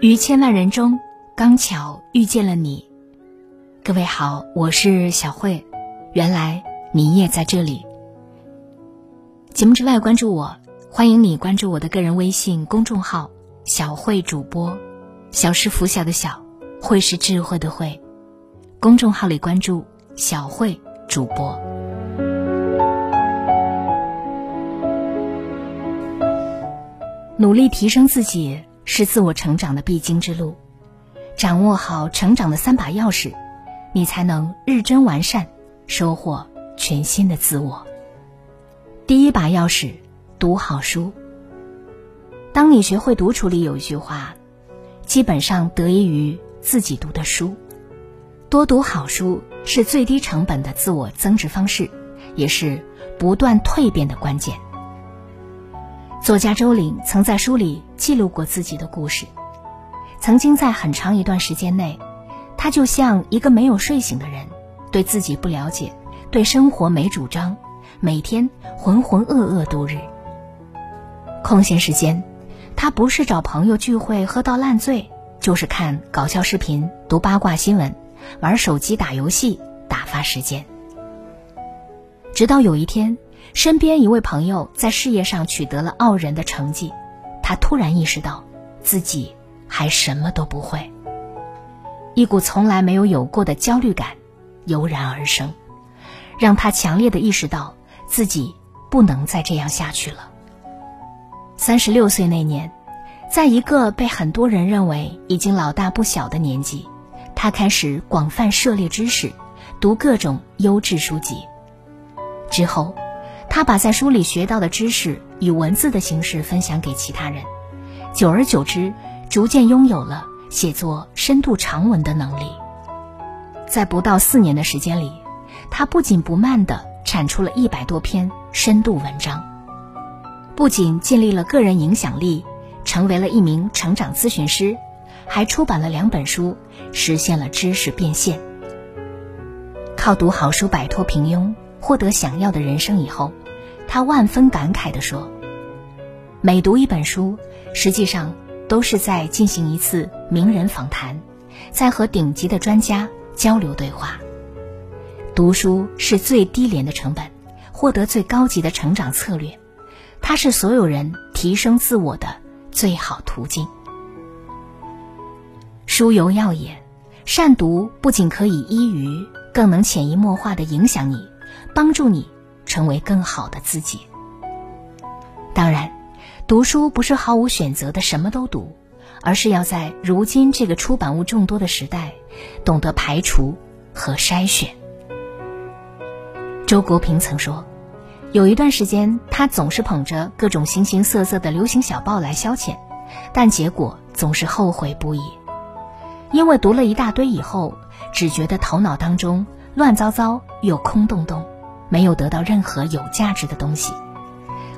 于千万人中，刚巧遇见了你。各位好，我是小慧。原来你也在这里。节目之外，关注我，欢迎你关注我的个人微信公众号“小慧主播”。小是拂晓的小，慧是智慧的慧。公众号里关注“小慧主播”。努力提升自己。是自我成长的必经之路，掌握好成长的三把钥匙，你才能日臻完善，收获全新的自我。第一把钥匙，读好书。当你学会独处，里有一句话，基本上得益于自己读的书。多读好书是最低成本的自我增值方式，也是不断蜕变的关键。作家周岭曾在书里记录过自己的故事。曾经在很长一段时间内，他就像一个没有睡醒的人，对自己不了解，对生活没主张，每天浑浑噩噩度日。空闲时间，他不是找朋友聚会喝到烂醉，就是看搞笑视频、读八卦新闻、玩手机打游戏打发时间。直到有一天。身边一位朋友在事业上取得了傲人的成绩，他突然意识到自己还什么都不会，一股从来没有有过的焦虑感油然而生，让他强烈的意识到自己不能再这样下去了。三十六岁那年，在一个被很多人认为已经老大不小的年纪，他开始广泛涉猎知识，读各种优质书籍，之后。他把在书里学到的知识以文字的形式分享给其他人，久而久之，逐渐拥有了写作深度长文的能力。在不到四年的时间里，他不紧不慢地产出了一百多篇深度文章，不仅建立了个人影响力，成为了一名成长咨询师，还出版了两本书，实现了知识变现。靠读好书摆脱平庸，获得想要的人生以后。他万分感慨地说：“每读一本书，实际上都是在进行一次名人访谈，在和顶级的专家交流对话。读书是最低廉的成本，获得最高级的成长策略，它是所有人提升自我的最好途径。书犹药也，善读不仅可以医愈，更能潜移默化地影响你，帮助你。”成为更好的自己。当然，读书不是毫无选择的什么都读，而是要在如今这个出版物众多的时代，懂得排除和筛选。周国平曾说，有一段时间他总是捧着各种形形色色的流行小报来消遣，但结果总是后悔不已，因为读了一大堆以后，只觉得头脑当中乱糟糟又空洞洞。没有得到任何有价值的东西。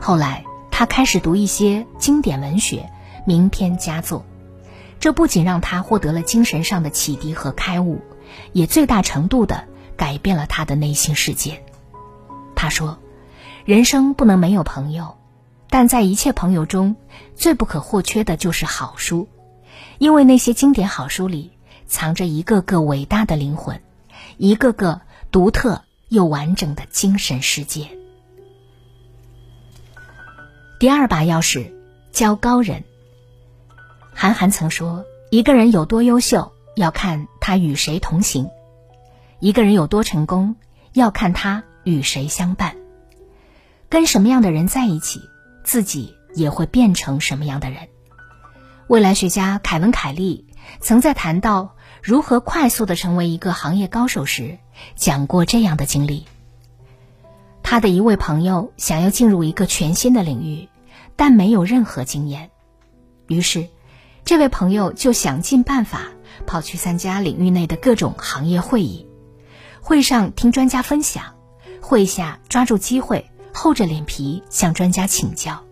后来，他开始读一些经典文学、名篇佳作，这不仅让他获得了精神上的启迪和开悟，也最大程度的改变了他的内心世界。他说：“人生不能没有朋友，但在一切朋友中，最不可或缺的就是好书，因为那些经典好书里藏着一个个伟大的灵魂，一个个独特。”又完整的精神世界。第二把钥匙，交高人。韩寒曾说：“一个人有多优秀，要看他与谁同行；一个人有多成功，要看他与谁相伴。跟什么样的人在一起，自己也会变成什么样的人。”未来学家凯文·凯利曾在谈到。如何快速的成为一个行业高手时，讲过这样的经历。他的一位朋友想要进入一个全新的领域，但没有任何经验，于是，这位朋友就想尽办法跑去参加领域内的各种行业会议，会上听专家分享，会下抓住机会厚着脸皮向专家请教。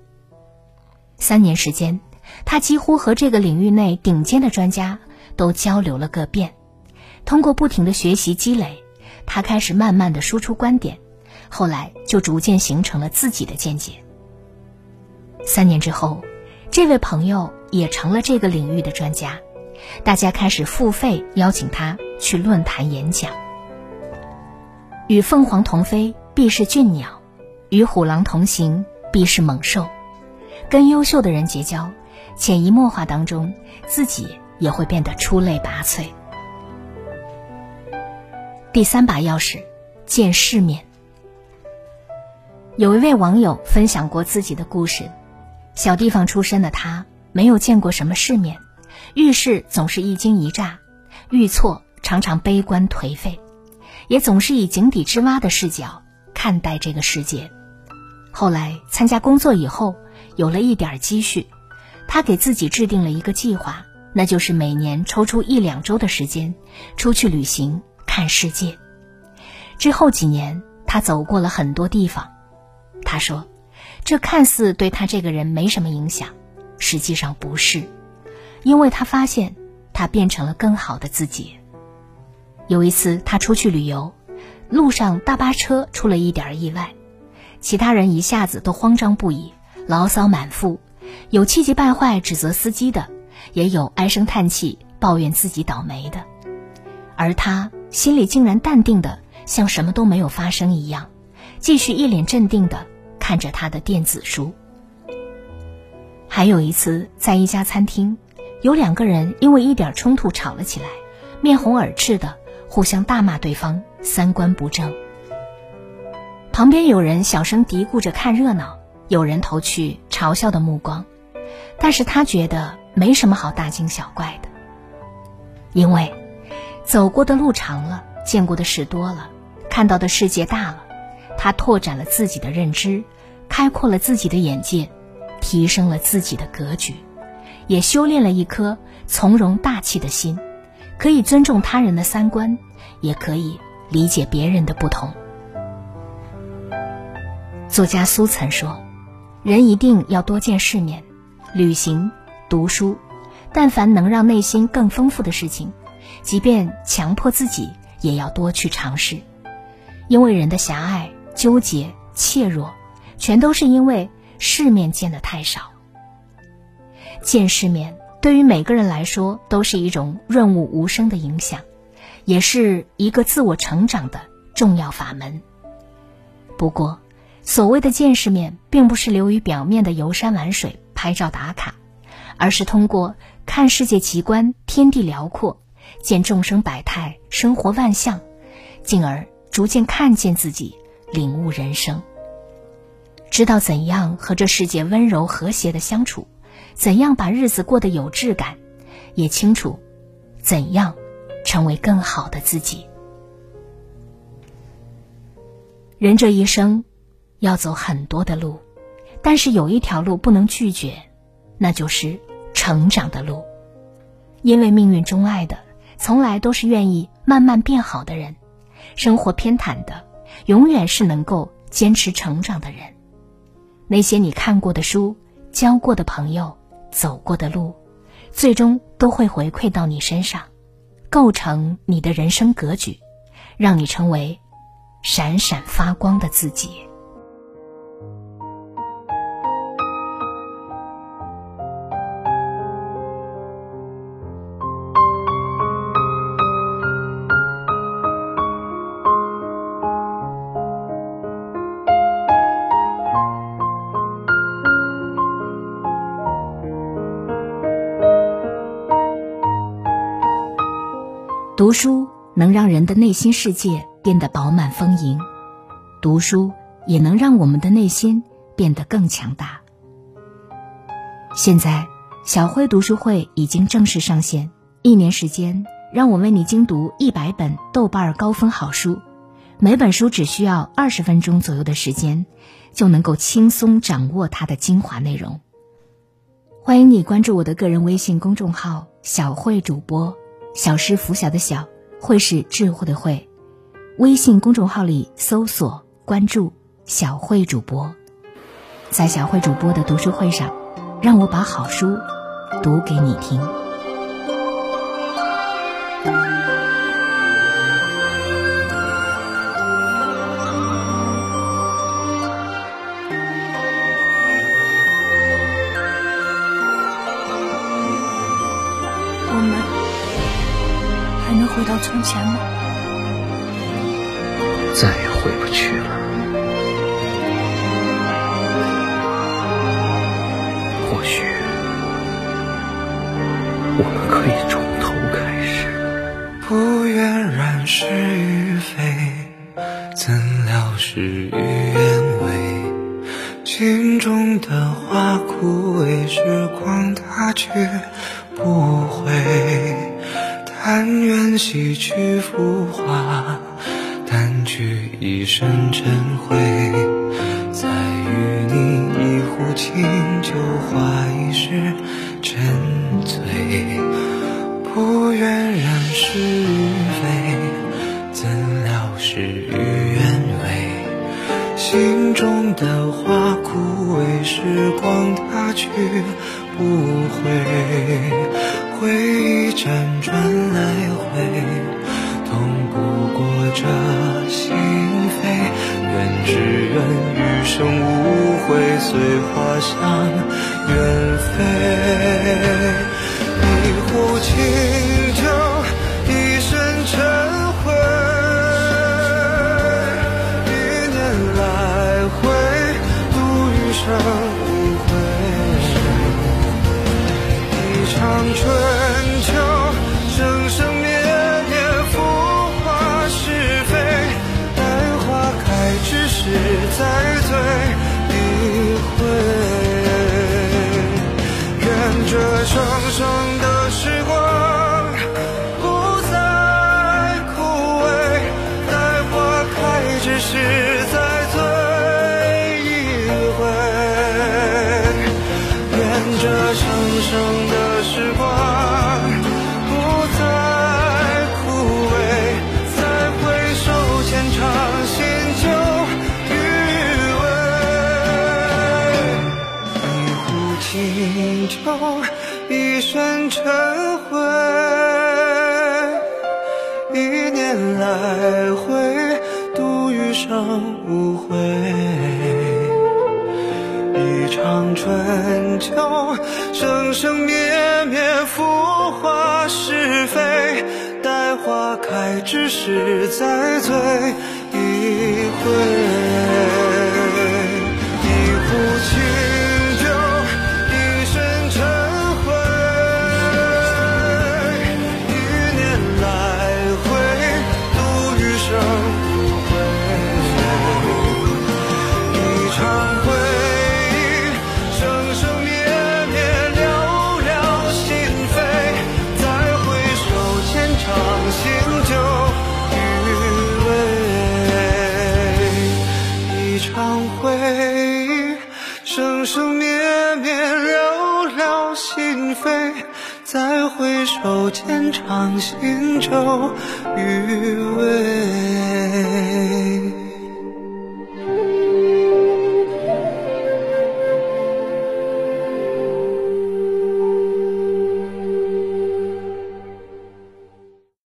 三年时间，他几乎和这个领域内顶尖的专家。都交流了个遍，通过不停的学习积累，他开始慢慢的输出观点，后来就逐渐形成了自己的见解。三年之后，这位朋友也成了这个领域的专家，大家开始付费邀请他去论坛演讲。与凤凰同飞，必是俊鸟；与虎狼同行，必是猛兽。跟优秀的人结交，潜移默化当中，自己也会变得出类拔萃。第三把钥匙，见世面。有一位网友分享过自己的故事：小地方出身的他，没有见过什么世面，遇事总是一惊一乍，遇错常常悲观颓废，也总是以井底之蛙的视角看待这个世界。后来参加工作以后，有了一点积蓄，他给自己制定了一个计划，那就是每年抽出一两周的时间出去旅行。看世界。之后几年，他走过了很多地方。他说：“这看似对他这个人没什么影响，实际上不是，因为他发现他变成了更好的自己。”有一次，他出去旅游，路上大巴车出了一点意外，其他人一下子都慌张不已，牢骚满腹，有气急败坏指责司机的，也有唉声叹气抱怨自己倒霉的，而他。心里竟然淡定的像什么都没有发生一样，继续一脸镇定的看着他的电子书。还有一次，在一家餐厅，有两个人因为一点冲突吵了起来，面红耳赤的互相大骂对方三观不正。旁边有人小声嘀咕着看热闹，有人投去嘲笑的目光，但是他觉得没什么好大惊小怪的，因为。走过的路长了，见过的事多了，看到的世界大了，他拓展了自己的认知，开阔了自己的眼界，提升了自己的格局，也修炼了一颗从容大气的心，可以尊重他人的三观，也可以理解别人的不同。作家苏岑说：“人一定要多见世面，旅行、读书，但凡能让内心更丰富的事情。”即便强迫自己，也要多去尝试，因为人的狭隘、纠结、怯弱，全都是因为世面见的太少。见世面对于每个人来说都是一种润物无声的影响，也是一个自我成长的重要法门。不过，所谓的见世面，并不是流于表面的游山玩水、拍照打卡，而是通过看世界奇观、天地辽阔。见众生百态，生活万象，进而逐渐看见自己，领悟人生。知道怎样和这世界温柔和谐的相处，怎样把日子过得有质感，也清楚怎样成为更好的自己。人这一生要走很多的路，但是有一条路不能拒绝，那就是成长的路，因为命运钟爱的。从来都是愿意慢慢变好的人，生活偏袒的，永远是能够坚持成长的人。那些你看过的书、交过的朋友、走过的路，最终都会回馈到你身上，构成你的人生格局，让你成为闪闪发光的自己。读书能让人的内心世界变得饱满丰盈，读书也能让我们的内心变得更强大。现在，小辉读书会已经正式上线，一年时间，让我为你精读一百本豆瓣高分好书，每本书只需要二十分钟左右的时间，就能够轻松掌握它的精华内容。欢迎你关注我的个人微信公众号“小慧主播”。小是拂晓的小，慧是智慧的慧。微信公众号里搜索关注小慧主播，在小慧主播的读书会上，让我把好书读给你听。从前吗？再也回不去了。浮华。淡去一身尘灰，再与你一壶清酒话一世沉醉。不愿染是与非，怎料事与愿违。心中的花枯萎，时光它去不回，回忆辗转向远飞。一壶清酒，一身尘灰，一念来回，度余生无悔。一场春只是无悔。一场春秋，生生灭灭，浮华是非。待花开之时，再醉回忆生生灭灭，了了心扉。再回首，浅尝心酒，余味。